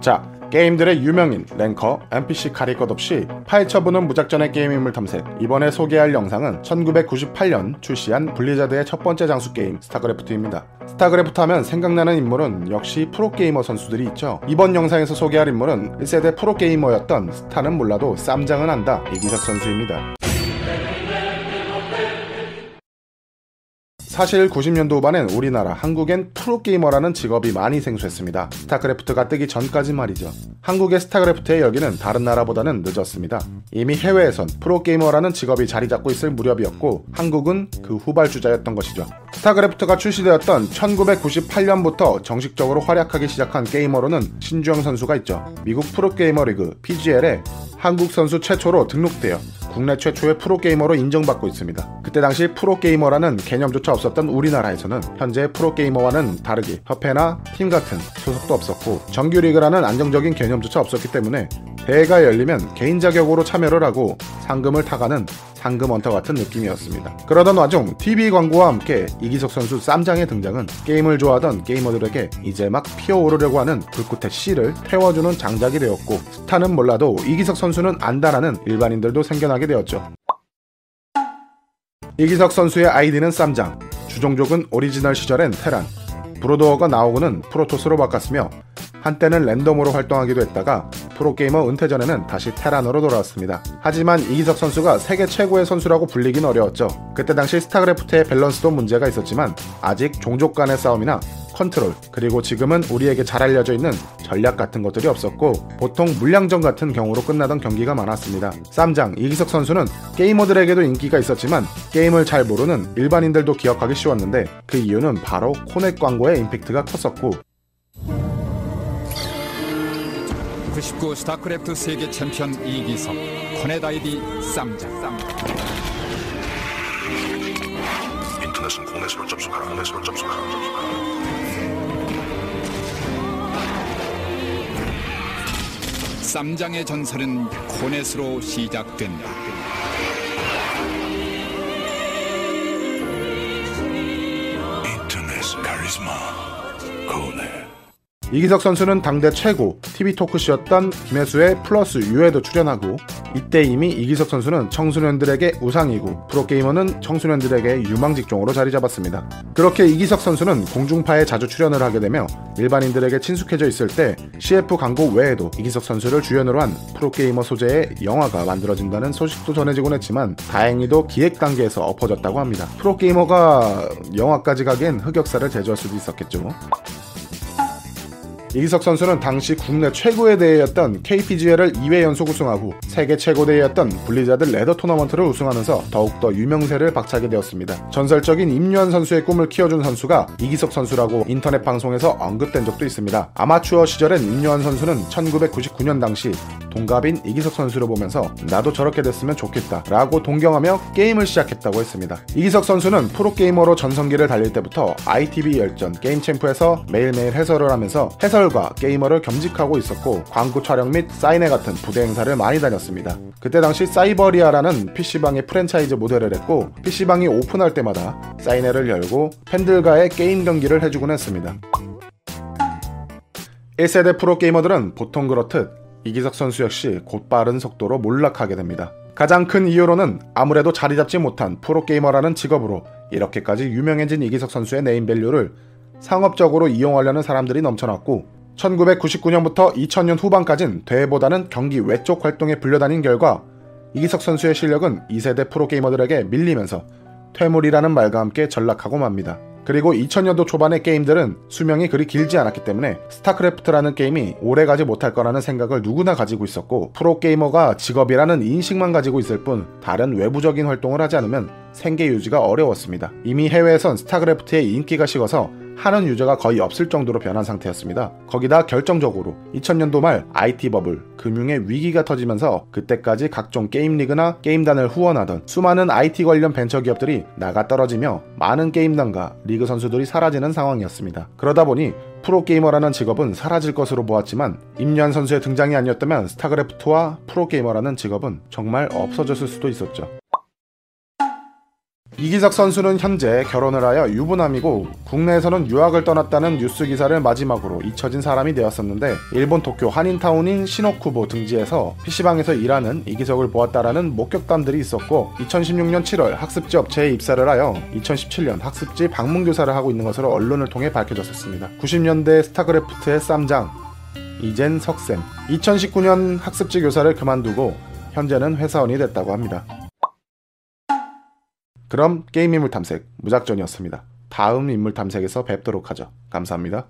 자, 게임들의 유명인, ranker, NPC 가릴 것 없이 파헤쳐보는 무작전의 게임 인물 탐색. 이번에 소개할 영상은 1998년 출시한 블리자드의 첫 번째 장수 게임 스타크래프트입니다. 스타크래프트 하면 생각나는 인물은 역시 프로게이머 선수들이 있죠. 이번 영상에서 소개할 인물은 1세대 프로게이머였던 스타는 몰라도 쌈장은 안다 이기석 선수입니다. 사실 90년도 후반엔 우리나라 한국엔 프로게이머라는 직업이 많이 생소했습니다. 스타크래프트가 뜨기 전까지 말이죠. 한국의 스타크래프트의 열기는 다른 나라보다는 늦었습니다. 이미 해외에선 프로게이머라는 직업이 자리 잡고 있을 무렵이었고 한국은 그 후발주자였던 것이죠. 스타크래프트가 출시되었던 1998년부터 정식적으로 활약하기 시작한 게이머로는 신주영 선수가 있죠. 미국 프로게이머 리그 PGL에 한국 선수 최초로 등록되어 국내 최초의 프로게이머로 인정받고 있습니다. 그때 당시 프로게이머라는 개념조차 없었던 우리나라에서는 현재 프로게이머와는 다르게 협회나 팀 같은 소속도 없었고 정규리그라는 안정적인 개념조차 없었기 때문에 대회가 열리면 개인 자격으로 참여를 하고 상금을 타가는 상금 원터 같은 느낌이었습니다. 그러던 와중 TV 광고와 함께 이기석 선수 쌈장의 등장은 게임을 좋아하던 게이머들에게 이제 막 피어오르려고 하는 불꽃의 씨를 태워주는 장작이 되었고 스타는 몰라도 이기석 선수는 안다라는 일반인들도 생겨나게 되었죠. 이기석 선수의 아이디는 쌈장, 주종족은 오리지널 시절엔 테란, 브루드워가 나오고는 프로토스로 바꿨으며 한때는 랜덤으로 활동하기도 했다가 프로게이머 은퇴 전에는 다시 테란으로 돌아왔습니다. 하지만 이기석 선수가 세계 최고의 선수라고 불리긴 어려웠죠. 그때 당시 스타크래프트의 밸런스도 문제가 있었지만 아직 종족 간의 싸움이나 컨트롤 그리고 지금은 우리에게 잘 알려져 있는 전략 같은 것들이 없었고 보통 물량전 같은 경우로 끝나던 경기가 많았습니다. 쌈장 이기석 선수는 게이머들에게도 인기가 있었지만 게임을 잘 모르는 일반인들도 기억하기 쉬웠는데 그 이유는 바로 코넷 광고의 임팩트가 컸었고 99 스타크래프트 세계 챔피언 이기석 코넷 아이디 쌈장. 인터넷은 코넷으로 접속하라 코넷으로 접속하라. 쌈장의 전설은 코넷으로 시작된다 이기석 선수는 당대 최고 TV 토크쇼였던 김혜수의 플러스 유에도 출연하고 이때 이미 이기석 선수는 청소년들에게 우상이고 프로게이머는 청소년들에게 유망직종으로 자리 잡았습니다. 그렇게 이기석 선수는 공중파에 자주 출연을 하게 되며 일반인들에게 친숙해져 있을 때 CF 광고 외에도 이기석 선수를 주연으로 한 프로게이머 소재의 영화가 만들어진다는 소식도 전해지곤 했지만 다행히도 기획 단계에서 엎어졌다고 합니다. 프로게이머가 영화까지 가기엔 흑역사를 제조할 수도 있었겠죠. 이기석 선수는 당시 국내 최고의 대회였던 KPGL을 2회 연속 우승하고 세계 최고 대회였던 블리자드 래더 토너먼트를 우승하면서 더욱더 유명세를 박차게 되었습니다. 전설적인 임요환 선수의 꿈을 키워준 선수가 이기석 선수라고 인터넷 방송에서 언급된 적도 있습니다. 아마추어 시절엔 임요환 선수는 1999년 당시 동갑인 이기석 선수를 보면서 나도 저렇게 됐으면 좋겠다 라고 동경하며 게임을 시작했다고 했습니다. 이기석 선수는 프로게이머로 전성기를 달릴 때부터 ITV 열전 게임 챔프에서 매일매일 해설을 하면서 해설과 게이머를 겸직하고 있었고 광고 촬영 및 사인회 같은 부대 행사를 많이 다녔습니다. 그때 당시 사이버리아라는 PC방의 프랜차이즈 모델을 했고 PC방이 오픈할 때마다 사인회를 열고 팬들과의 게임 경기를 해주곤 했습니다. 1세대 프로게이머들은 보통 그렇듯 이기석 선수 역시 곧빠른 속도로 몰락하게 됩니다. 가장 큰 이유로는 아무래도 자리 잡지 못한 프로게이머라는 직업으로 이렇게까지 유명해진 이기석 선수의 네임밸류를 상업적으로 이용하려는 사람들이 넘쳐났고 1999년부터 2000년 후반까진 대회보다는 경기 외적 활동에 불려다닌 결과 이기석 선수의 실력은 2세대 프로게이머들에게 밀리면서 퇴물이라는 말과 함께 전락하고 맙니다. 그리고 2000년도 초반의 게임들은 수명이 그리 길지 않았기 때문에 스타크래프트라는 게임이 오래가지 못할 거라는 생각을 누구나 가지고 있었고 프로게이머가 직업이라는 인식만 가지고 있을 뿐 다른 외부적인 활동을 하지 않으면 생계 유지가 어려웠습니다. 이미 해외에선 스타크래프트의 인기가 식어서 하는 유저가 거의 없을 정도로 변한 상태였습니다. 거기다 결정적으로 2000년도 말 IT 버블, 금융의 위기가 터지면서 그때까지 각종 게임 리그나 게임단을 후원하던 수많은 IT 관련 벤처 기업들이 나가 떨어지며 많은 게임단과 리그 선수들이 사라지는 상황이었습니다. 그러다 보니 프로게이머라는 직업은 사라질 것으로 보았지만 임요한 선수의 등장이 아니었다면 스타크래프트와 프로게이머라는 직업은 정말 없어졌을 수도 있었죠. 이기석 선수는 현재 결혼을 하여 유부남이고 국내에서는 유학을 떠났다는 뉴스 기사를 마지막으로 잊혀진 사람이 되었었는데 일본 도쿄 한인타운인 시노쿠보 등지에서 PC방에서 일하는 이기석을 보았다라는 목격담들이 있었고 2016년 7월 학습지 업체에 입사를 하여 2017년 학습지 방문 교사를 하고 있는 것으로 언론을 통해 밝혀졌었습니다. 90년대 스타크래프트의 쌈장 이젠 석쌤 2019년 학습지 교사를 그만두고 현재는 회사원이 됐다고 합니다. 그럼 게임 인물 탐색 무작전이었습니다. 다음 인물 탐색에서 뵙도록 하죠. 감사합니다.